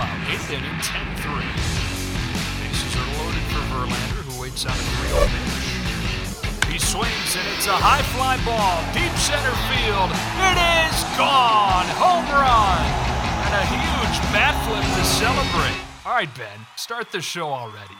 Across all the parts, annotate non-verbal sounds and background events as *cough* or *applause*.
out. Eighth inning, 10-3. Bases are loaded for Verlander, who waits on a 3-0 pitch. He swings, and it's a high fly ball, deep center field. It is gone! Home run! And a huge bat flip to celebrate. All right, Ben, start the show already.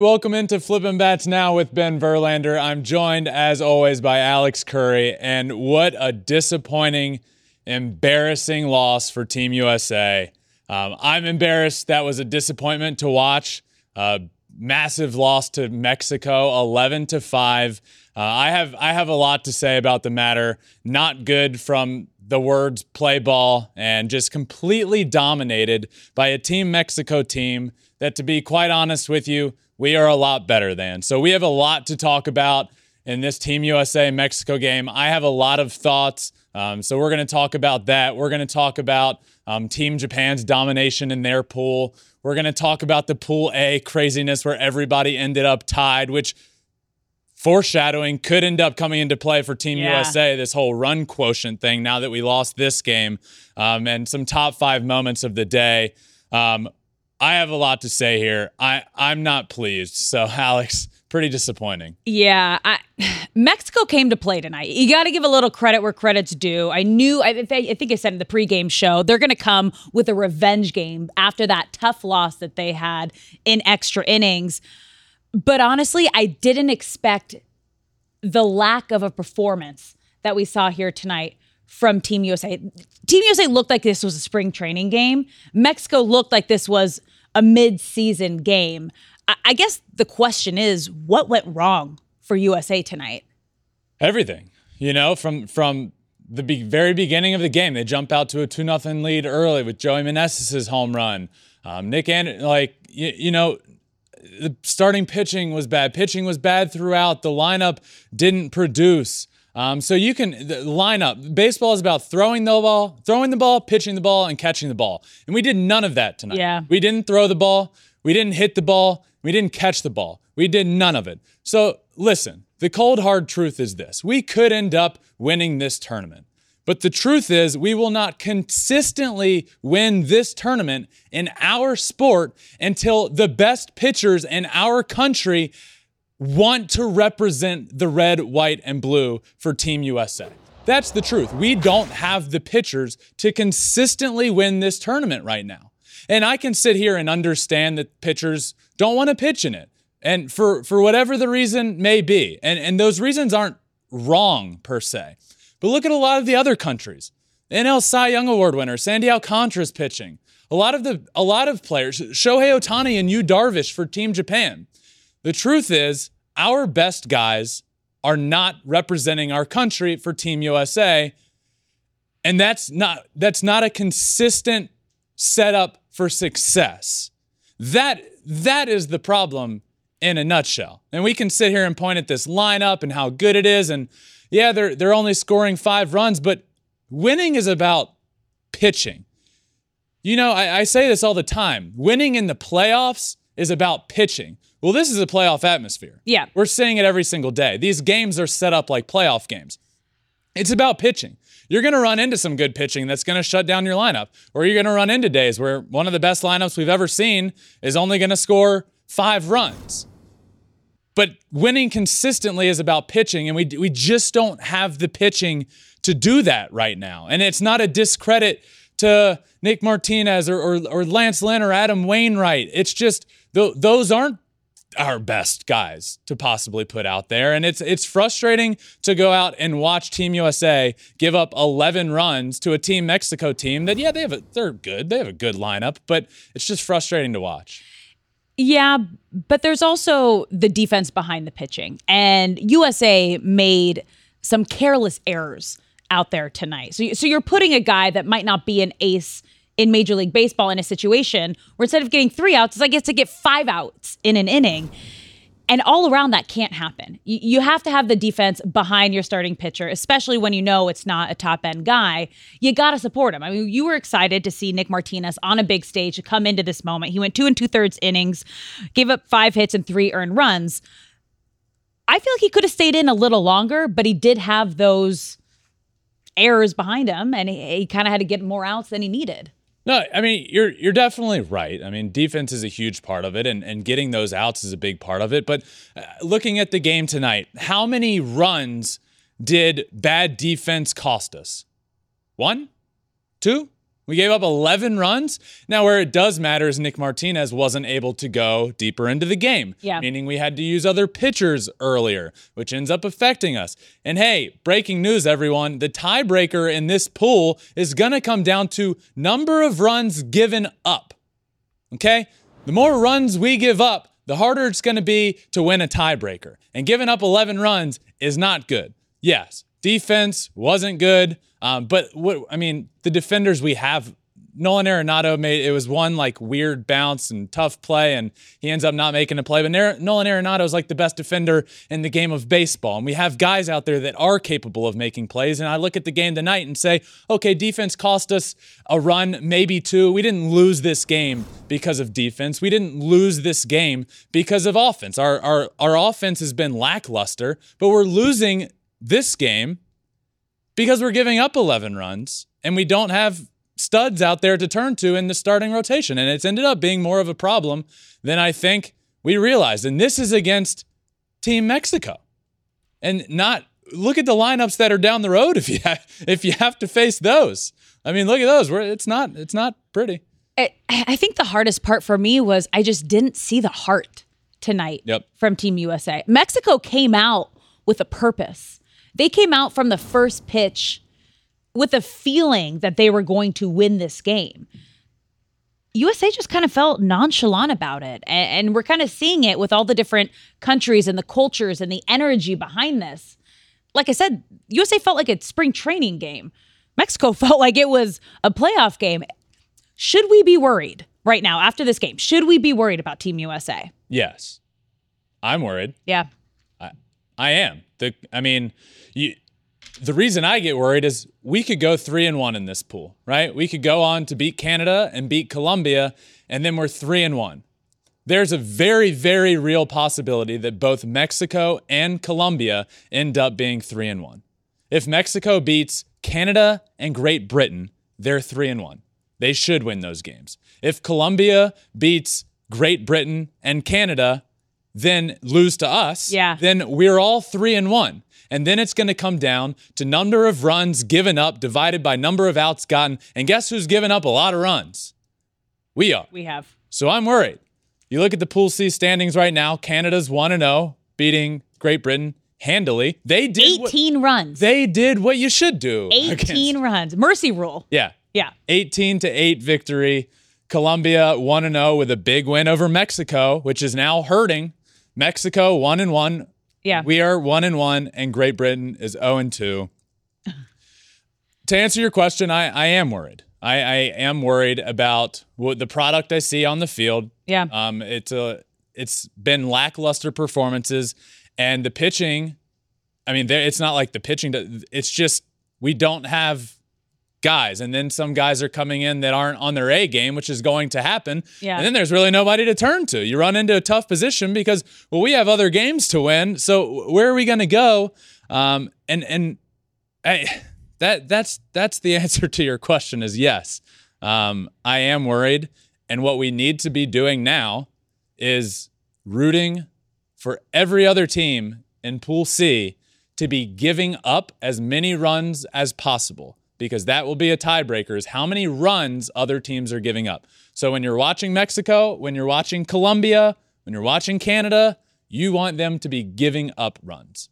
Welcome into Flippin' Bats Now with Ben Verlander. I'm joined, as always, by Alex Curry. And what a disappointing, embarrassing loss for Team USA. Um, I'm embarrassed. That was a disappointment to watch. Uh, massive loss to Mexico, 11 to 5. Uh, I have I have a lot to say about the matter. Not good from the words play ball and just completely dominated by a Team Mexico team that, to be quite honest with you, we are a lot better than. So we have a lot to talk about in this Team USA Mexico game. I have a lot of thoughts. Um, so we're going to talk about that. We're going to talk about um, Team Japan's domination in their pool. We're going to talk about the Pool A craziness where everybody ended up tied, which foreshadowing could end up coming into play for Team Yeah. USA, this whole run quotient thing now that we lost this game, um, and some top five moments of the day. Um, I have a lot to say here. I, I'm not pleased. So, *laughs* Alex, pretty disappointing. Yeah, I, *sighs* Mexico came to play tonight. You got to give a little credit where credit's due. I knew, I, I think I said in the pregame show, they're going to come with a revenge game after that tough loss that they had in extra innings. But honestly, I didn't expect the lack of a performance that we saw here tonight from Team USA. Team USA looked like this was a spring training game. Mexico looked like this was a mid-season game. I, I guess the question is, what went wrong for USA tonight? Everything, you know, from from the be- very beginning of the game, they jump out to a two nothing lead early with Joey Meneses' home run. Um, Nick and like you, you know, the starting pitching was bad. Pitching was bad throughout. The lineup didn't produce. Um, so you can the lineup. Baseball is about throwing the ball, throwing the ball, pitching the ball, and catching the ball. And we did none of that tonight. Yeah. We didn't throw the ball. We didn't hit the ball. We didn't catch the ball. We did none of it. So listen, the cold hard truth is this: we could end up winning this tournament. But the truth is, we will not consistently win this tournament in our sport until the best pitchers in our country want to represent the red, white, and blue for Team USA. That's the truth. We don't have the pitchers to consistently win this tournament right now. And I can sit here and understand that pitchers don't want to pitch in it. And for, for whatever the reason may be. And, and those reasons aren't wrong per se. But look at a lot of the other countries. NL Cy Young Award winner, Sandy Alcantara's pitching. A lot of the a lot of players, Shohei Ohtani and Yu Darvish for Team Japan. The truth is, our best guys are not representing our country for Team USA, and that's not that's not a consistent setup for success. That that is the problem in a nutshell. And we can sit here and point at this lineup and how good it is, and yeah, they're they're only scoring five runs, but winning is about pitching. You know, I, I say this all the time. Winning in the playoffs is about pitching. Well, this is a playoff atmosphere. Yeah. We're seeing it every single day. These games are set up like playoff games. It's about pitching. You're going to run into some good pitching that's going to shut down your lineup, or you're going to run into days where one of the best lineups we've ever seen is only going to score five runs. But winning consistently is about pitching, and we, we just don't have the pitching to do that right now. And it's not a discredit to Nick Martinez or, or, or Lance Lynn or Adam Wainwright. It's just th- those aren't our best guys to possibly put out there. And it's it's frustrating to go out and watch Team USA give up 11 runs to a Team Mexico team that yeah, they have a they're good. They have a good lineup, but it's just frustrating to watch. Yeah, but there's also the defense behind the pitching. And USA made some careless errors out there tonight. So, so you're putting a guy that might not be an ace in Major League Baseball in a situation where instead of getting three outs, it's like gets to get five outs in an inning. And all around that can't happen. You, you have to have the defense behind your starting pitcher, especially when you know it's not a top end guy. You got to support him. I mean, you were excited to see Nick Martinez on a big stage to come into this moment. He went two and two thirds innings, gave up five hits and three earned runs. I feel like he could have stayed in a little longer, but he did have those errors behind him, and he, he kind of had to get more outs than he needed. No, I mean you're you're definitely right. I mean defense is a huge part of it, and and getting those outs is a big part of it. But uh, looking at the game tonight, how many runs did bad defense cost us? One, two. We gave up 11 runs. Now, where it does matter is Nick Martinez wasn't able to go deeper into the game, Yeah. meaning we had to use other pitchers earlier, which ends up affecting us. And hey, breaking news, everyone the tiebreaker in this pool is going to come down to number of runs given up. Okay? The more runs we give up, the harder it's going to be to win a tiebreaker. And giving up 11 runs is not good. Yes, defense wasn't good, um, but what I mean, the defenders we have. Nolan Arenado made it was one like weird bounce and tough play, and he ends up not making a play. But Nolan Arenado is like the best defender in the game of baseball, and we have guys out there that are capable of making plays. And I look at the game tonight and say, okay, defense cost us a run, maybe two. We didn't lose this game because of defense. We didn't lose this game because of offense. Our our our offense has been lackluster, but we're losing this game because we're giving up 11 runs and we don't have studs out there to turn to in the starting rotation. And it's ended up being more of a problem than I think we realized. And this is against Team Mexico. And not look at the lineups that are down the road if you have, if you have to face those. I mean, look at those. We're, it's not it's not pretty. I, I think the hardest part for me was I just didn't see the heart tonight Yep. from Team USA. Mexico came out with a purpose. They came out from the first pitch with a feeling that they were going to win this game. USA just kind of felt nonchalant about it. And, and we're kind of seeing it with all the different countries and the cultures and the energy behind this. Like I said, USA felt like a spring training game. Mexico *laughs* felt like it was a playoff game. Should we be worried right now after this game? Should we be worried about Team USA? Yes. I'm worried. Yeah. I am. The I mean, you the reason I get worried is we could go 3 and 1 in this pool, right? We could go on to beat Canada and beat Colombia and then we're 3 and 1. There's a very very real possibility that both Mexico and Colombia end up being 3 and 1. If Mexico beats Canada and Great Britain, they're 3 and 1. They should win those games. If Colombia beats Great Britain and Canada, then lose to us, Yeah. then we're all three and one. And then it's going to come down to number of runs given up divided by number of outs gotten. And guess who's given up a lot of runs? We are. We have. So I'm worried. You look at the Pool C standings right now. Canada's 1 and 0, beating Great Britain handily. They did what, 18 runs. they did what you should do. *laughs* 18 against- runs. Mercy rule. Yeah. Yeah. 18 to 8 victory. Colombia 1 and 0 with a big win over Mexico, which is now hurting. Mexico 1 and 1. Yeah. We are 1 and 1 and Great Britain is 0 and 2. *laughs* to answer your question, I, I am worried. I, I am worried about what the product I see on the field. Yeah. Um, it's a it's been lackluster performances, and the pitching. I mean, there- it's not like the pitching. It's just we don't have guys, and then some guys are coming in that aren't on their A game, which is going to happen. Yeah. And then there's really nobody to turn to. You run into a tough position because well, we have other games to win. So where are we going to go? Um, and and I, that that's that's the *laughs* answer to your question is yes. Um, I am worried, and what we need to be doing now is rooting for every other team in Pool C to be giving up as many runs as possible because that will be a tiebreaker is how many runs other teams are giving up. So when you're watching Mexico, when you're watching Colombia, when you're watching Canada, you want them to be giving up runs.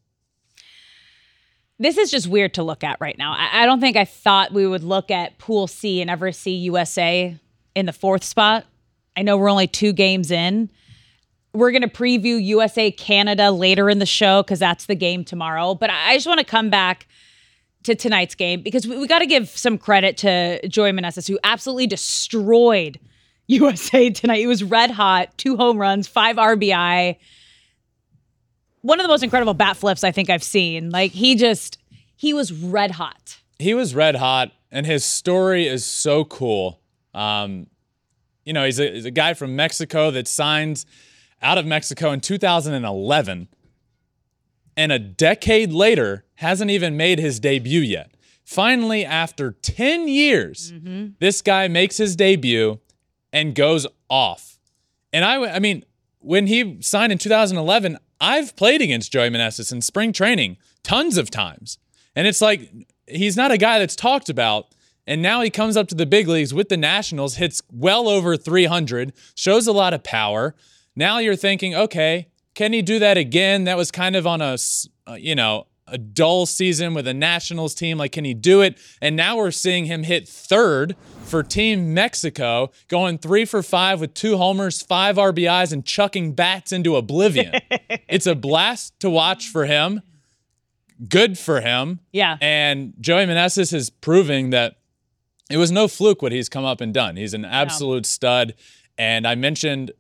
this is just weird to look at right now. I, don't think I thought we would look at Pool C and ever see USA in the fourth spot. I know we're only two games in. We're going to preview USA Canada later in the show because that's the game tomorrow. But I just want to come back to tonight's game because we, we got to give some credit to Joey Meneses, who absolutely destroyed *laughs* USA tonight. It was red hot, two home runs, five RBI. One of the most incredible bat flips I think I've seen. Like he just, he was red hot. he was red hot, and his story is so cool. Um, you know, he's a, he's a guy from Mexico that signs out of Mexico in 2011, and a decade later hasn't even made his debut yet. Finally, after 10 years, this guy makes his debut and goes off. And I, I mean, when he signed in 2011, I've played against Joey Meneses in spring training tons of times. And it's like, he's not a guy that's talked about. And now he comes up to the big leagues with the Nationals, hits well over 300, shows a lot of power. Now you're thinking, okay, can he do that again? That was kind of on a, uh, you know, a dull season with a Nationals team. Like, can he do it? And now we're seeing him hit third for Team Mexico, going three for five with two homers, five RBIs, and chucking bats into oblivion. *laughs* it's a blast to watch for him. Good for him. Yeah. And Joey Meneses is proving that it was no fluke what he's come up and done. He's an absolute stud. And I mentioned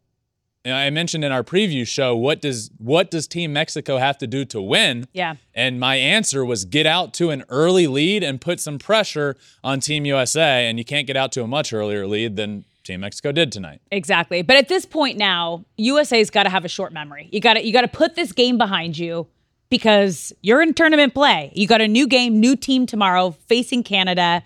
I mentioned in our preview show what does what does Team Mexico have to do to win? Yeah. And my answer was get out to an early lead and put some pressure on Team USA. And you can't get out to a much earlier lead than Team Mexico did tonight. Exactly. But at this point now, USA's got to have a short memory. You got to you got to put this game behind you because you're in tournament play. You got a new game, new team tomorrow facing Canada,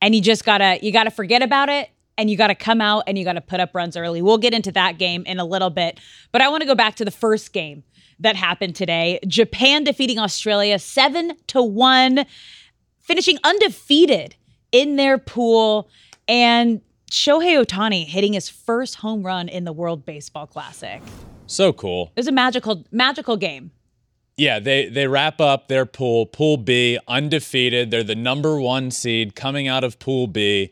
and you just got to you got to forget about it and you got to come out and you got to put up runs early. We'll get into that game in a little bit. But I want to go back to the first game that happened today. Japan defeating Australia 7 to 1 finishing undefeated in their pool and Shohei Ohtani hitting his first home run in the World Baseball Classic. So cool. It was a magical, magical game. Yeah, they they wrap up their pool, Pool B, undefeated. They're the number one seed coming out of Pool B.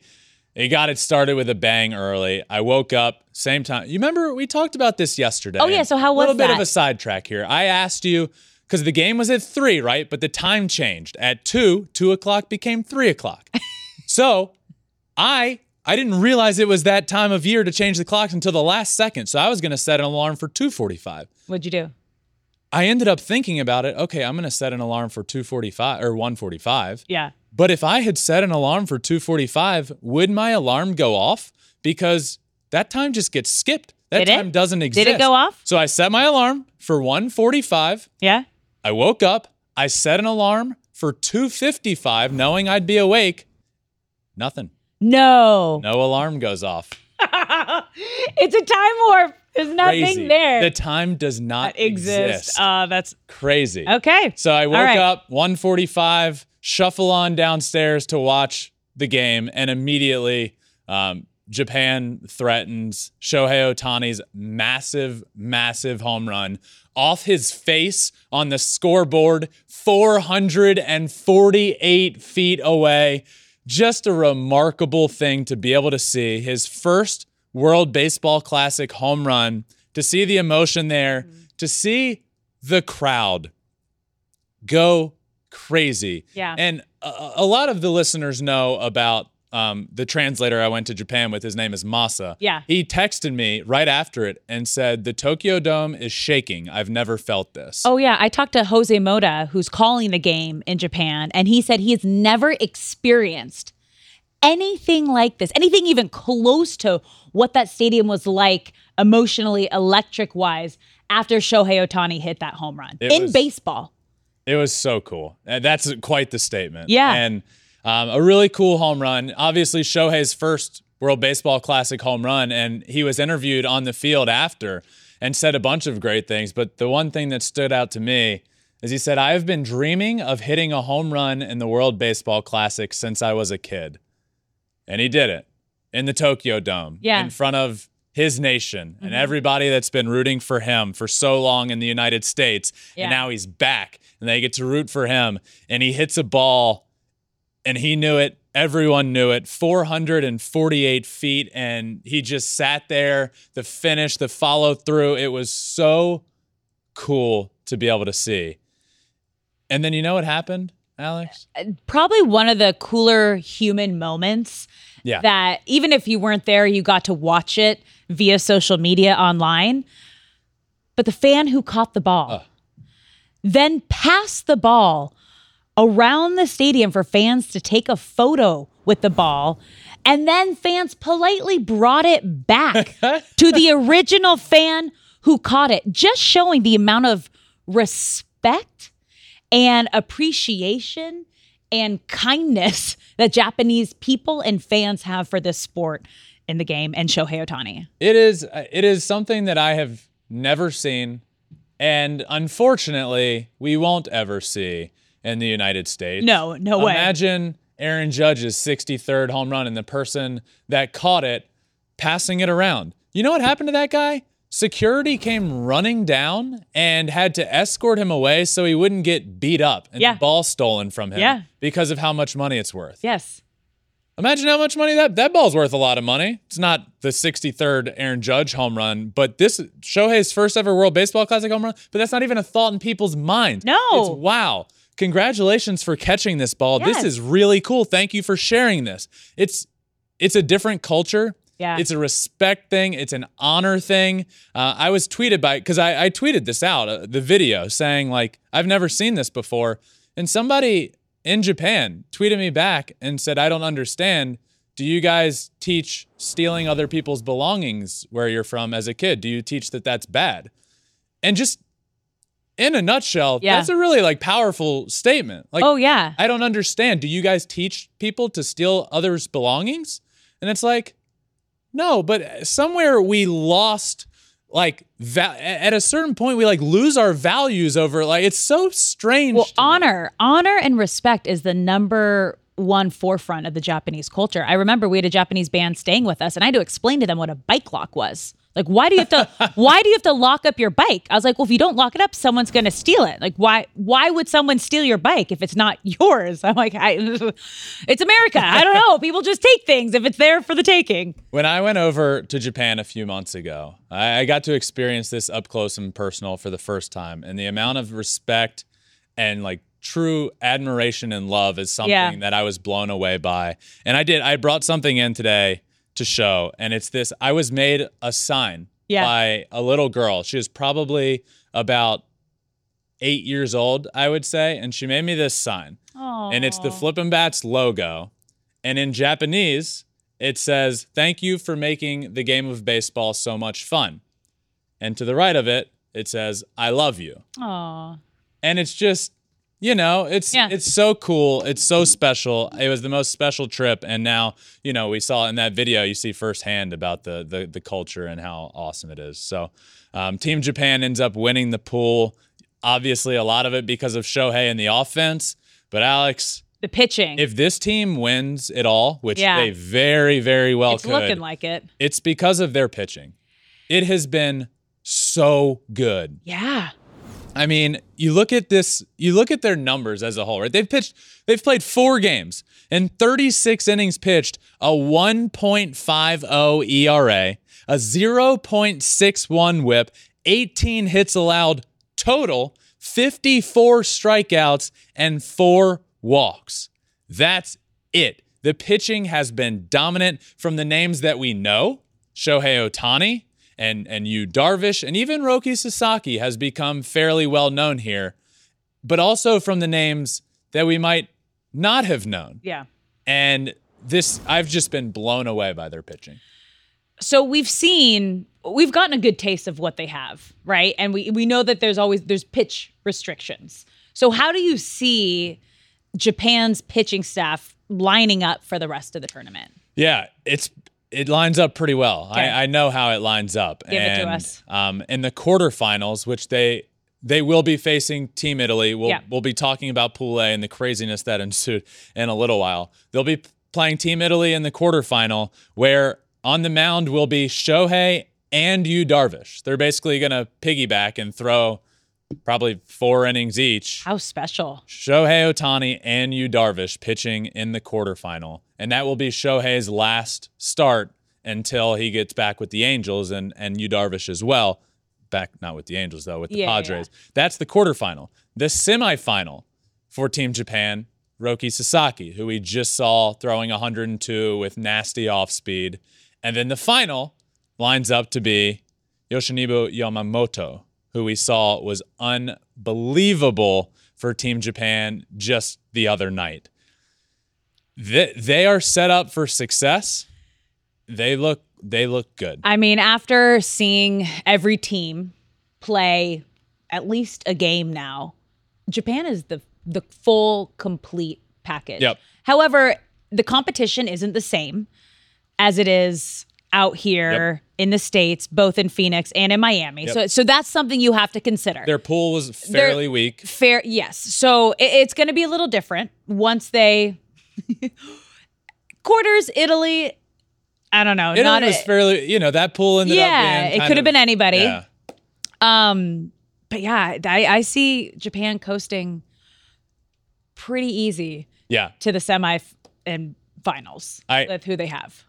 They got it started with a bang early. I woke up same time. You remember we talked about this yesterday? Oh, yeah, so how was that? a little bit of a sidetrack here. I asked you because the game was at three, right? But the time changed at two. Two o'clock became three o'clock. *laughs* so I I didn't realize it was that time of year to change the clocks until the last second. So I was going to set an alarm for two forty-five. What'd you do? I ended up thinking about it. Okay, I'm going to set an alarm for 2:45 or 1:45. Yeah. But if I had set an alarm for 2:45, would my alarm go off? Because that time just gets skipped. That Did it? time doesn't exist. Did it go off? So I set my alarm for 1:45. Yeah. I woke up. I set an alarm for 2:55, knowing I'd be awake. Nothing. No. No alarm goes off. *laughs* It's a time warp. There's nothing Crazy. there. The time does not exists. exist. Uh, that's Crazy. okay. So I woke right. up 145, shuffle on downstairs to watch the game, and immediately um, Japan threatens Shohei Ohtani's massive, massive home run off his face on the scoreboard, 448 feet away. Just a remarkable thing to be able to see. His first World Baseball Classic home run, to see the emotion there, to see the crowd go crazy. Yeah. And a, a lot of the listeners know about um, the translator I went to Japan with. His name is Masa. Yeah. He texted me right after it and said, The Tokyo Dome is shaking. I've never felt this. Oh yeah, I talked to Jose Mota, who's calling the game in Japan, and he said he has never experienced anything like this, anything even close to what that stadium was like emotionally, electric wise, after Shohei Ohtani hit that home run It in was- baseball. It was so cool. Uh, That's quite the statement. Yeah. And um, a really cool home run. Obviously, Shohei's first World Baseball Classic home run, and he was interviewed on the field after and said a bunch of great things. But the one thing that stood out to me is he said, I have been dreaming of hitting a home run in the World Baseball Classic since I was a kid. And he did it in the Tokyo Dome Yeah. in front of his nation and mm-hmm. everybody that's been rooting for him for so long in the United States. Yeah. And now he's back and they get to root for him. And he hits a ball and he knew it. Everyone knew it. 448 feet. And he just sat there. The finish, the follow through. It was so cool to be able to see. And then you know what happened, Alex? Uh, probably one of the cooler human moments Yeah. that even if you weren't there, you got to watch it via social media online. But the fan who caught the ball then passed the ball around the stadium for fans to take a photo with the ball. And then fans politely brought it back *laughs* to the original fan who caught it, just showing the amount of respect and appreciation and kindness *laughs* that Japanese people and fans have for this sport in the game and Shohei Ohtani. It is uh, it is something that I have never seen and unfortunately we won't ever see in the United States. No, no way. Imagine Aaron Judge's 63rd home run and the person that caught it passing it around. You know what happened to that guy? Security came running down and had to escort him away so he wouldn't get beat up and Yeah. the ball stolen from him Yeah. because of how much money it's worth. Yes. Imagine how much money that that ball's worth a lot of money. It's not the 63rd Aaron Judge home run, but this Shohei's first ever World Baseball Classic home run, but that's not even a thought in people's mind. No. It's wow. Congratulations for catching this ball. This is really cool. Thank you for sharing this. It's it's a different culture. Yeah. It's a respect thing. It's an honor thing. Uh, I was tweeted by because I, I tweeted this out uh, the video saying like I've never seen this before, and somebody in Japan tweeted me back and said I don't understand. Do you guys teach stealing other people's belongings where you're from as a kid? Do you teach that that's bad? And just in a nutshell, Yeah. that's a really like powerful statement. Like Oh, yeah. I don't understand. Do you guys teach people to steal others' belongings? And it's like, no, but uh, somewhere we lost like va- at a certain point we like lose our values over like it's so strange. Well, to me. honor, honor and respect is the number one forefront of the Japanese culture. I remember we had a Japanese band staying with us, and I had to explain to them what a bike lock was. Like, why do you have to? *laughs* why do you have to lock up your bike? I was like, well, if you don't lock it up, someone's going to steal it. Like, why? Why would someone steal your bike if it's not *laughs* yours? I'm like, I, *laughs* it's America. I don't know. People just take things if it's there for the taking. When I went over to Japan a few months ago, I, I got to experience this up close and personal for the first time. And the amount of respect and like true admiration and love is something Yeah. that I was blown away by. And I did, I brought something in today to show. And it's this I was made a sign Yeah. by a little girl. She was probably about eight years old, I would say. And she made me this sign Aww. and it's the Flippin' Bats logo. And in Japanese, it says, Thank you for making the game of baseball so much fun. And to the right of it, it says, I love you. Oh, And it's just, you know, it's Yeah. it's so cool. It's so special. It was the most special trip. And now, you know, we saw in that video, you see firsthand about the the, the culture and how awesome it is. So um, Team Japan ends up winning the pool. Obviously, a lot of it because of Shohei and the offense. But Alex, the pitching. if this team wins it all, which Yeah. they very, very well it's could, looking like it. it's because of their pitching. It has been so good. Yeah. I mean, you look at this, you look at their numbers as a whole, right? They've pitched, they've played four games and 36 innings pitched, a 1.50 ERA, a 0.61 whip, 18 hits allowed total, 54 strikeouts, and four walks. That's it. The pitching has been dominant from the names that we know. Shohei Ohtani and and Yu Darvish and even Roki Sasaki has become fairly well known here, but also from the names that we might not have known. Yeah. And this I've just been blown away by their pitching. so we've seen we've gotten a good taste of what they have right and we we know that there's always there's pitch restrictions so how do you see japan's pitching staff lining up for the rest of the tournament Yeah, it's it lines up pretty well. Okay. I, I know how it lines up. Give it to and, us. Um, in the quarterfinals, which they they will be facing Team Italy. We'll Yeah. we'll be talking about Pool A and the craziness that ensued in a little while. They'll be playing Team Italy in the quarterfinal, where on the mound will be Shohei and Yu Darvish. They're basically gonna piggyback and throw probably four innings each. how special Shohei Ohtani and Yu Darvish pitching in the quarterfinal. And that will be Shohei's last start until he gets back with the Angels and, and Yu Darvish as well. Back, not with the Angels, though, with the Yeah, yeah, Padres. That's the quarterfinal. The semifinal for Team Japan, Roki Sasaki, who we just saw throwing 102 with nasty off speed. And then the final lines up to be Yoshinobu Yamamoto, who we saw was unbelievable for Team Japan just the other night. They, they are set up for success. They look they look good. i mean after seeing every team play at least a game now japan is the the full complete package. Yep. However, the competition isn't the same as it is out here Yep. in the states, both in Phoenix and in Miami. Yep. So, so that's something you have to consider. Their pool was fairly weak. Fair, yes. So it, it's going to be a little different once they *gasps* quarters Italy. I don't know. Italy not was a- fairly, you know, that pool ended Yeah, up being it could have been anybody. Yeah. Um, but yeah, I, I see Japan coasting pretty easy Yeah. to the semi and finals I- with who they have.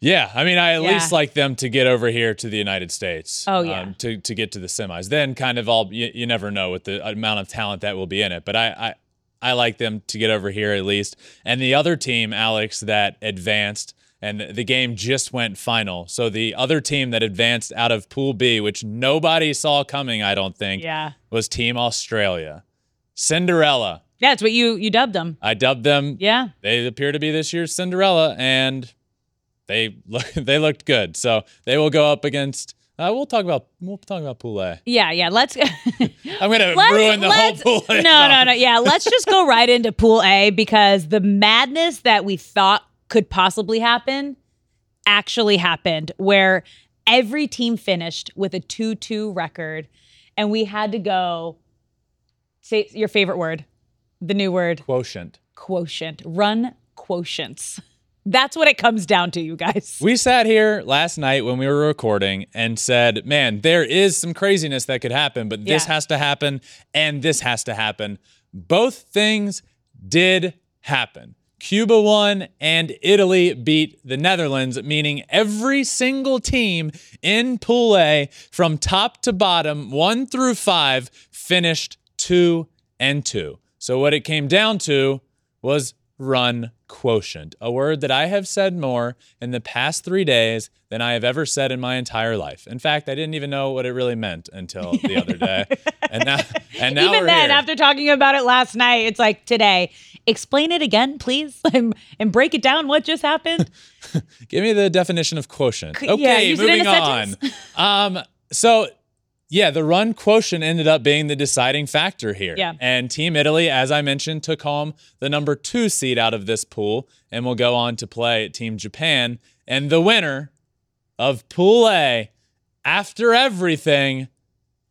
Yeah, I mean, I at Yeah. least like them to get over here to the United States. Oh, yeah. um, to to get to the semis. Then, kind of all you, you never know with the amount of talent that will be in it. But I, I I like them to get over here at least. And the other team, Alex, that advanced, and the game just went final. So the other team that advanced out of Pool B, which nobody saw coming, I don't think, Yeah. was Team Australia. Cinderella. Yeah, that's what you you dubbed them. I dubbed them Yeah. they appear to be this year's Cinderella, and they *laughs* look they looked good. So they will go up against. Uh, we'll talk about we'll talk about Pool A. Yeah, yeah. Let's *laughs* I'm gonna *laughs* let's- ruin the whole Pool A. No, no, no. Yeah, let's just go right into Pool A because the madness that we thought could possibly happen actually happened, where every team finished with a 2 2 record, and we had to go say your favorite word, the new word, Quotient. quotient. Run quotients. That's what it comes down to, you guys. We sat here last night when we were recording and said, "Man, there is some craziness that could happen, but this Yeah. has to happen and this has to happen." Both things did happen. Cuba won and Italy beat the Netherlands, meaning every single team in Pool A from top to bottom, 1 through 5, finished 2 and 2. So what it came down to was run quotient, a word that I have said more in the past three days than I have ever said in my entire life. In fact, I didn't even know what it really meant until the other *laughs* day. And now, and now Even then, here. after talking about it last night, it's like today. Explain it again, please, *laughs* and, and break it down. What just happened? *laughs* Give me the definition of quotient. Okay, in moving on. Um, so yeah, the run quotient ended up being the deciding factor here. Yeah. And Team Italy, as I mentioned, took home the number two seed out of this pool and will go on to play Team Japan. And the winner of Pool A, after everything,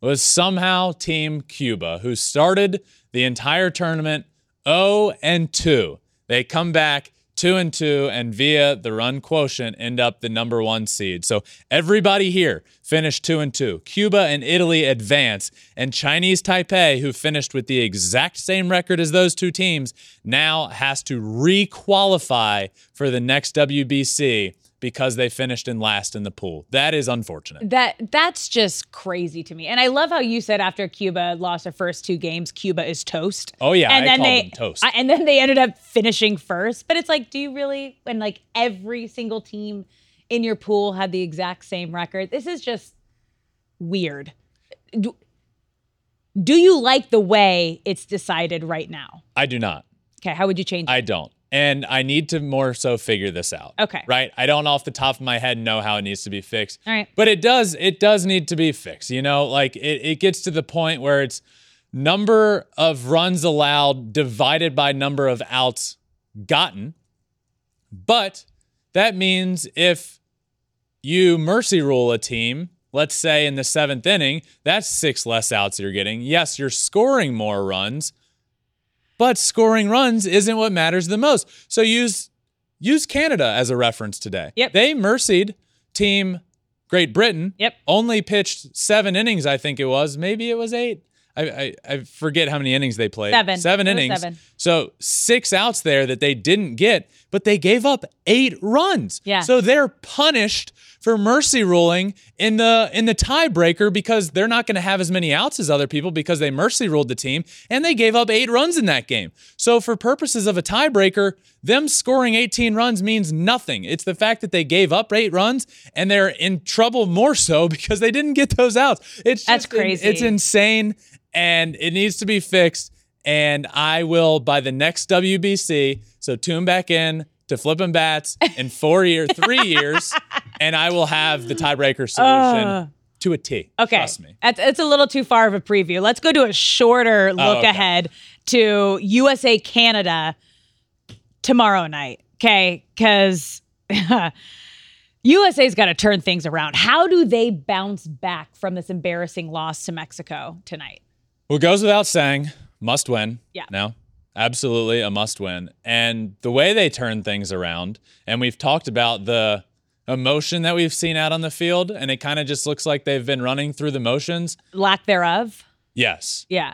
was somehow Team Cuba, who started the entire tournament 0 and 2. They come back 2 and 2 and via the run quotient end up the number 1 seed. So everybody here finished 2 and 2. Cuba and Italy advance and Chinese Taipei who finished with the exact same record as those two teams now has to re-qualify for the next WBC because they finished in last in the pool. That is unfortunate. That that's just crazy to me. And I love how you said after Cuba lost their first two games, Cuba is toast. Oh, yeah, and I then they them toast. I- and then they ended up finishing first. But it's like, do you really? When like every single team in your pool had the exact same record, this is just weird. Do, do you like the way it's decided right now? I do not. Okay, how would you change? I don't. And I need to more so figure this out. Okay. Right? I don't off the top of my head know how it needs to be fixed. All right. But it does it does need to be fixed. You know, like it, it gets to the point where it's number of runs allowed divided by number of outs gotten. But that means if you mercy rule a team, let's say in the seventh inning, that's six less outs you're getting. Yes, you're scoring more runs, but scoring runs isn't what matters the most. So use use Canada as a reference today. Yep. They mercied team Great Britain. Yep. Only pitched seven innings, I think it was. Maybe it was eight. I, I, I forget how many innings they played. Seven. Seven It innings. seven. So six outs there that they didn't get, but they gave up eight runs. Yeah. So they're punished for mercy ruling in the in the tiebreaker because they're not going to have as many outs as other people because they mercy ruled the team and they gave up eight runs in that game. So for purposes of a tiebreaker, them scoring 18 runs means nothing. It's the fact that they gave up eight runs and they're in trouble more so *laughs* because they didn't get those outs. It's That's just in- crazy. it's insane and it needs to be fixed. And I will by the next WBC. So tune back in to flipping bats in four years, three *laughs* years, and I will have the tiebreaker solution Uh. to a T. Okay. Trust me. That's it's a little too far of a preview. Let's go to a shorter look okay. ahead to USA Canada tomorrow night. Okay. Because USA's *laughs* got to turn things around. How do they bounce back from this embarrassing loss to Mexico tonight? Well, it goes without saying, must win. Yeah. No, absolutely a must win. And the way they turn things around, and we've talked about the emotion that we've seen out on the field, and it kind of just looks like they've been running through the motions. Lack thereof. Yes. Yeah.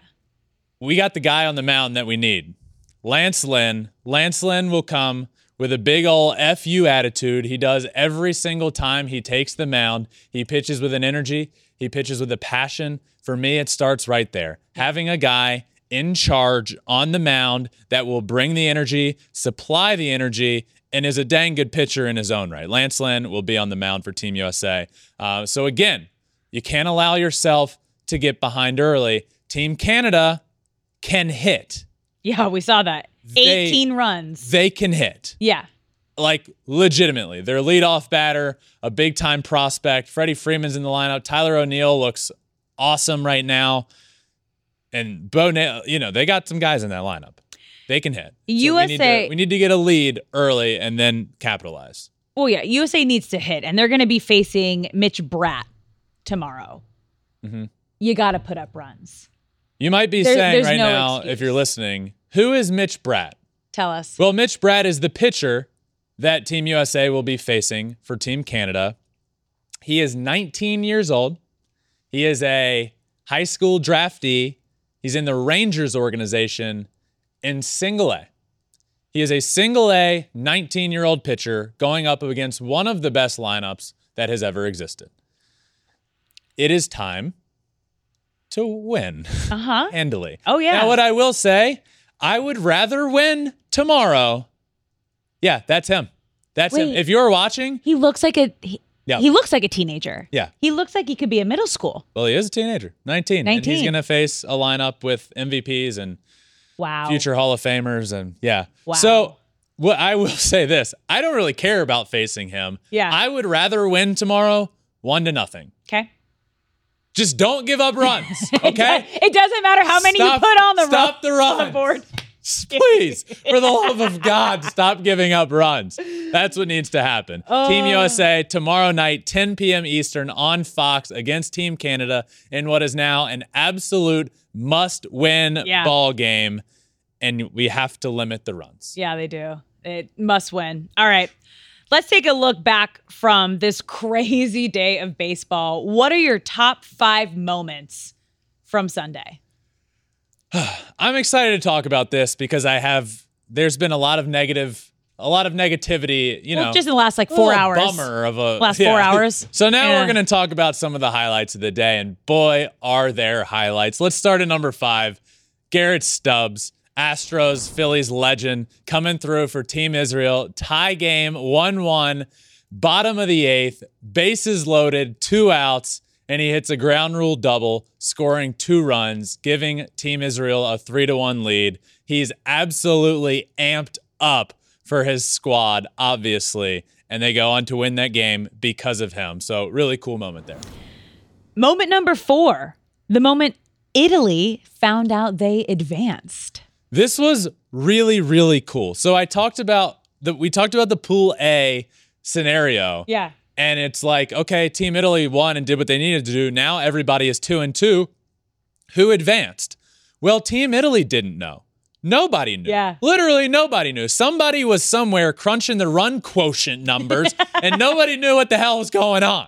We got the guy on the mound that we need. Lance Lynn. Lance Lynn will come with a big ol' FU attitude. He does every single time he takes the mound. He pitches with an energy, he pitches with a passion. For me, it starts right there. Having a guy in charge on the mound that will bring the energy, supply the energy, and is a dang good pitcher in his own right. Lance Lynn will be on the mound for Team USA. Uh, so, again, you can't allow yourself to get behind early. Team Canada can hit. Yeah, we saw that. They- 18 runs. They can hit. yeah. Like legitimately. Their leadoff batter, a big time prospect. Freddie Freeman's in the lineup. Tyler O'Neill looks awesome right now. And Bo, Na- you know, they got some guys in that lineup. They can hit. So we need, USA to, we need to get a lead early and then capitalize. Well, yeah, USA needs to hit, and they're going to be facing Mitch Bratt tomorrow. Mm-hmm. You got to put up runs. You might be There- saying there's right no now, excuse. if you're listening, who is Mitch Bratt? Tell us. Well, Mitch Bratt is the pitcher that Team USA will be facing for Team Canada. He is 19 years old. He is a high school draftee. He's in the Rangers organization in single A. He is a single A 19 year old pitcher going up against one of the best lineups that has ever existed. It is time to win Uh huh. handily. Oh, yeah. Now, what I will say, I would rather win tomorrow. Yeah, that's him. That's him. If you're watching, He looks like a he, Yeah. he looks like a teenager. Yeah. He looks like he could be in middle school. well, he is a teenager, 19. And 19. he's going to face a lineup with MVPs and Wow. future Hall of Famers. And yeah. Wow. So, what I will *laughs* say this I don't really care about facing him. Yeah. I would rather win tomorrow one to nothing. Okay. Just don't give up runs. *laughs* Okay. It doesn't matter how many Stop- you put on the stop the ro- run. board. *laughs* Please, for the love of God, stop giving up runs. That's what needs to happen. Team oh. USA tomorrow night, 10 p.m. Eastern on Fox against Team Canada in what is now an absolute must-win Yeah. ball game, and we have to limit the runs. Yeah, they do. It must win. All right. Let's take a look back from this crazy day of baseball. What are your top five moments from Sunday? *sighs* I'm excited to talk about this because I have. There's been a lot of negative, a lot of negativity. You Well, know, just in the last like four hours. Bummer of a Last four *laughs* hours. So now Yeah. we're going to talk about some of the highlights of the day, and boy, are there highlights. Let's start at number five. Garrett Stubbs, Astros, Phillies legend, coming through for Team Israel. Tie game, one-one, bottom of the eighth, bases loaded, two outs. And he hits a ground rule double, scoring two runs, giving Team Israel a three to one lead. He's absolutely amped up for his squad, obviously, and they go on to win that game because of him. So, really cool moment there. Moment number four the moment Italy found out they advanced. This was really, really cool. So, I talked about the we talked about the Pool A scenario. Yeah. And it's like, okay, Team Italy won and did what they needed to do. Now everybody is two and two. Who advanced? Well, Team Italy didn't know. Nobody knew. Yeah. Literally nobody knew. Somebody was somewhere crunching the run quotient numbers *laughs* and nobody knew what the hell was going on.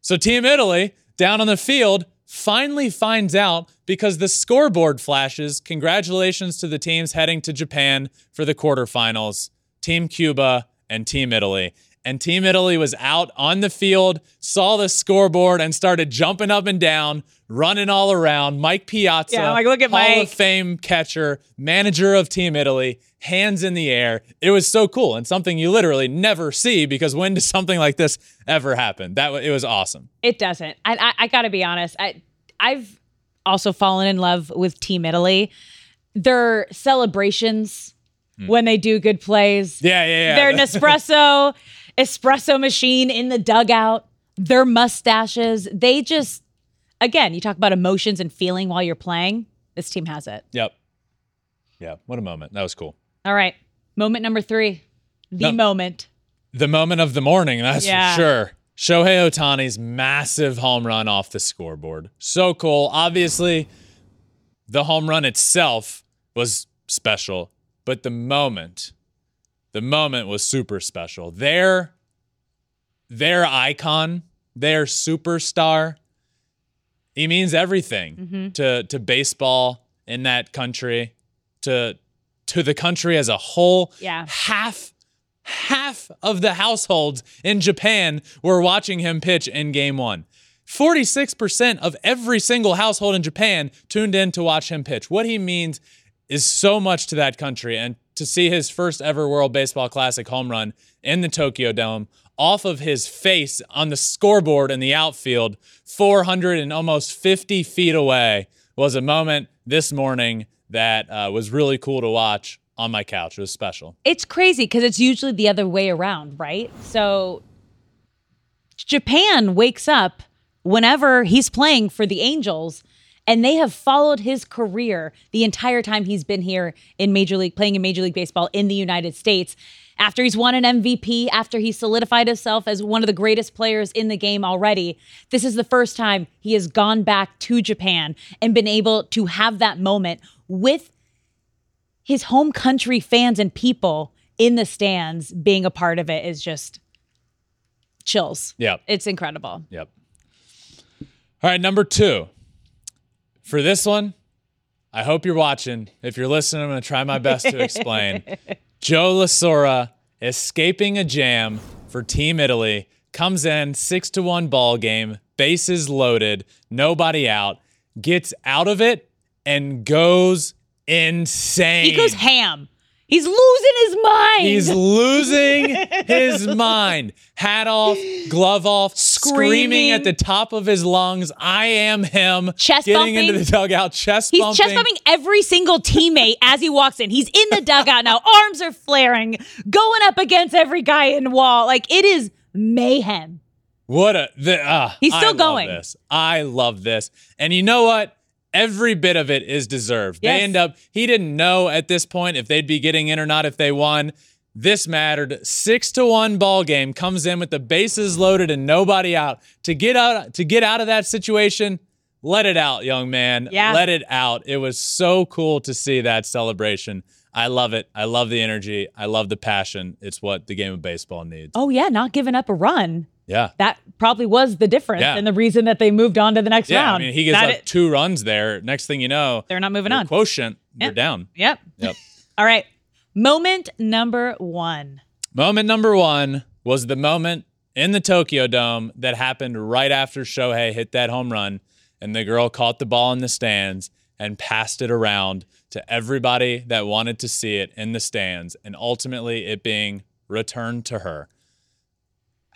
So Team Italy down on the field finally finds out because the scoreboard flashes. Congratulations to the teams heading to Japan for the quarterfinals. Team Cuba and Team Italy. And Team Italy was out on the field, saw the scoreboard, and started jumping up and down, running all around. Mike Piazza, Yeah, like, look at Hall Mike. of Fame catcher, manager of Team Italy, hands in the air. It was so cool and something you literally never see because when does *laughs* something like this ever happen? That it was awesome. It doesn't. I, I, I got to be honest. I, I've also fallen in love with Team Italy. Their celebrations when they do good plays. Hmm. Yeah, yeah, yeah. Their *laughs* Nespresso espresso machine in the dugout. Their mustaches. They just, again, you talk about emotions and feeling while you're playing. This team has it. Yep. Yeah, what a moment. That was cool. All right. Moment number three. The No. moment. The moment of the morning, that's Yeah. for sure. Shohei Ohtani's massive home run off the scoreboard. So cool. Obviously, the home run itself was special, but the moment, the moment was super special. Their their icon, their superstar, he means everything mm-hmm. to to baseball in that country, to to the country as a whole. Yeah. Half half of the households in Japan were watching him pitch in game 1. 46% of every single household in Japan tuned in to watch him pitch. What he means is so much to that country and to see his first ever World Baseball Classic home run in the Tokyo Dome off of his face on the scoreboard in the outfield 400 and almost 50 feet away was a moment this morning that uh, was really cool to watch on my couch. It was special. It's crazy because it's usually the other way around, right? So Japan wakes up whenever he's playing for the Angels and they have followed his career the entire time he's been here in Major League playing in Major League Baseball in the United States. After he's won an MVP, after he solidified himself as one of the greatest players in the game already, this is the first time he has gone back to Japan and been able to have that moment with his home country fans and people in the stands being a part of it is just chills. Yeah. It's incredible. Yep. All right, number two. For this one, I hope you're watching. If you're listening, I'm going to try my best to explain. *laughs* Joe LaSorsa escaping a jam for Team Italy comes in six to one ball game, bases loaded, nobody out, gets out of it and goes insane. He goes ham. He's losing his mind. He's losing his *laughs* mind. Hat off, glove off, screaming. Screaming. at the top of his lungs. I am him. Chest getting bumping. into the dugout, chest He's bumping. chest bumping every single teammate as he walks in. He's in the dugout now. *laughs* Arms are flaring, going up against every guy in the wall. Like it is mayhem. What a the, uh, He's still I love going. this. I love this. And you know what? Every bit of it is deserved. They end up. He didn't know at this point if they'd be getting in or not if they won. This mattered. Six to one ball game comes in with the bases loaded and nobody out. To get out to get out of that situation, let it out, young man. Yeah. Let it out. It was so cool to see that celebration. I love it. I love the energy. I love the passion. It's what the game of baseball needs. Oh yeah, not giving up a run. Yeah. That probably was the difference Yeah. and the reason that they moved on to the next Yeah, round. I mean, he gives That up it- two runs there. Next thing you know, They're not moving on. Quotient, they're down. Yep. Yep. *laughs* All right. Moment number one. moment number one was the moment in the Tokyo Dome that happened right after Shohei hit that home run, and the girl caught the ball in the stands and passed it around to everybody that wanted to see it in the stands, and ultimately it being returned to her.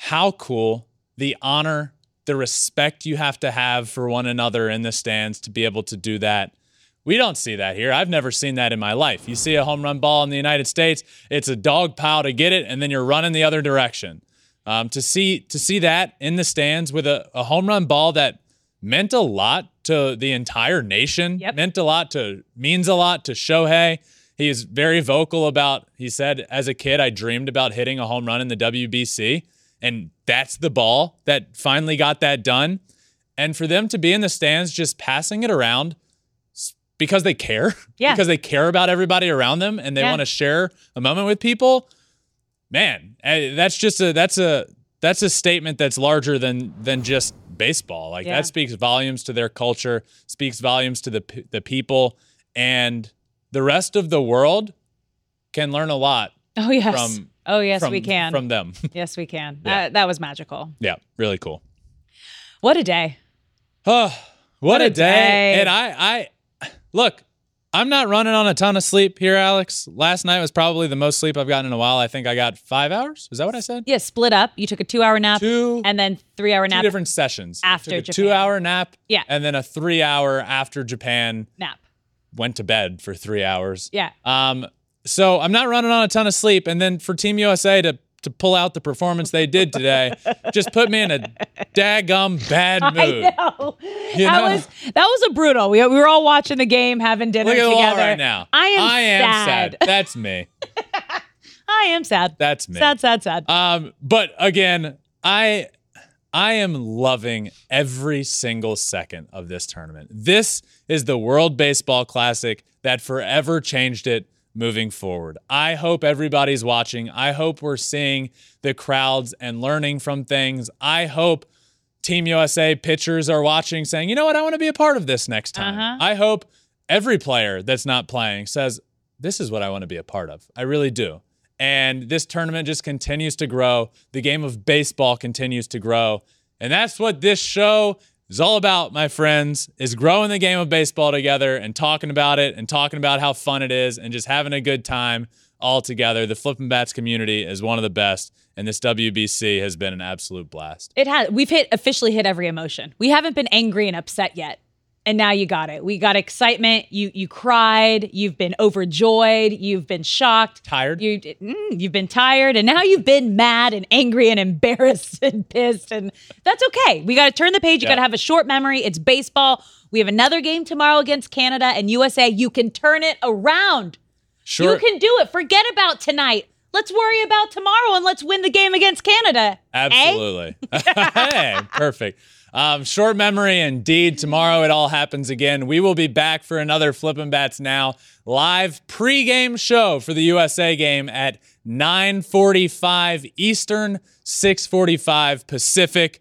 How cool the honor, the respect you have to have for one another in the stands to be able to do that. We don't see that here. I've never seen that in my life. You see a home run ball in the United States, it's a dog pile to get it, and then you're running the other direction. Um, to see to see that in the stands with a, a home run ball that meant a lot to the entire nation, Yep. meant a lot to means a lot to Shohei. He is very vocal about. He said, as a kid, I dreamed about hitting a home run in the WBC, and that's the ball that finally got that done. And for them to be in the stands, just passing it around because they care, *laughs* Yeah. because they care about everybody around them, and they Yeah. want to share a moment with people. Man, eh, that's just a that's a that's a statement that's larger than than just baseball. Like Yeah. that speaks volumes to their culture, speaks volumes to the the people, and the rest of the world can learn a lot Oh yes. from oh yes, from, we can. from them. *laughs* yes, we can. Yeah. That, that was magical. yeah, really cool. What a day. *sighs* Oh, what, a a, day. day. And I I look, I'm not running on a ton of sleep here, Alex. Last night was probably the most sleep I've gotten in a while. I think I got five hours. Is that what I said? Yeah, split up. You took a two-hour nap Two and then three-hour nap. two different sessions. After took a Japan. two hour nap. Yeah. And then a three hour after Japan nap. went to bed for three hours. Yeah. Um, so I'm not running on a ton of sleep. And then for Team USA to to pull out the performance they did today just put me in a daggum bad *laughs* mood. I know. You that know? was that was a brutal. We, we were all watching the game, having dinner Look at together. Right now. I am, I am sad. sad. *laughs* That's me. I am sad. That's me. Sad, sad, sad. Um, but again, I I am loving every single second of this tournament. This is the World Baseball Classic that forever changed it moving forward. I hope everybody's watching. I hope we're seeing the crowds and learning from things. I hope Team USA pitchers are watching saying, "You know what? I want to be a part of this next time." Uh-huh. I hope every player that's not playing says, "This is what I want to be a part of." I really do. And this tournament just continues to grow. The game of baseball continues to grow. And that's what this show is all about, my friends, is growing the game of baseball together and talking about it and talking about how fun it is and just having a good time all together. The Flippin' Bats community is one of the best, and this WBC has been an absolute blast. It has. We've hit officially hit every emotion. We haven't been angry and upset yet, and now you got it. We got excitement. You you cried. You've been overjoyed. You've been shocked. Tired? You mm, you've been tired, and now you've been mad and angry and embarrassed *laughs* and pissed, and that's okay. We got to turn the page. You Yeah. got to have a short memory. It's baseball. We have another game tomorrow against Canada and USA. You can turn it around. Sure. You can do it. Forget about tonight. Let's worry about tomorrow and let's win the game against Canada. Eh? Absolutely. *laughs* hey, perfect. Um, short memory indeed. Tomorrow it all happens again. We will be back for another Flippin' Bats Now live pregame show for the USA game at 9:45 Eastern, 6:45 Pacific,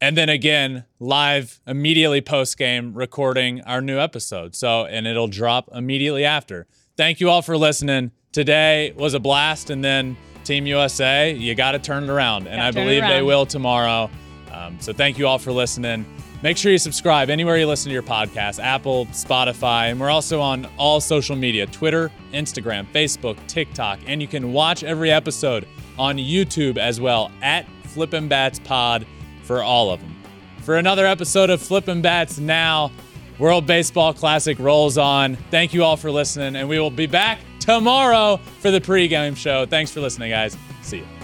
and then again live immediately post game recording our new episode. So, and it'll drop immediately after. Thank you all for listening. Today was a blast, and then Team USA, you got to turn it around, and Gotta I believe they will tomorrow. Um, so thank you all for listening. Make sure you subscribe anywhere you listen to your podcast Apple, Spotify, and we're also on all social media Twitter, Instagram, Facebook, TikTok, and you can watch every episode on YouTube as well at Flippin' Bats Pod for all of them. For another episode of Flippin' Bats Now, World Baseball Classic rolls on. Thank you all for listening, and we will be back tomorrow for the pregame show. Thanks for listening, guys. See you.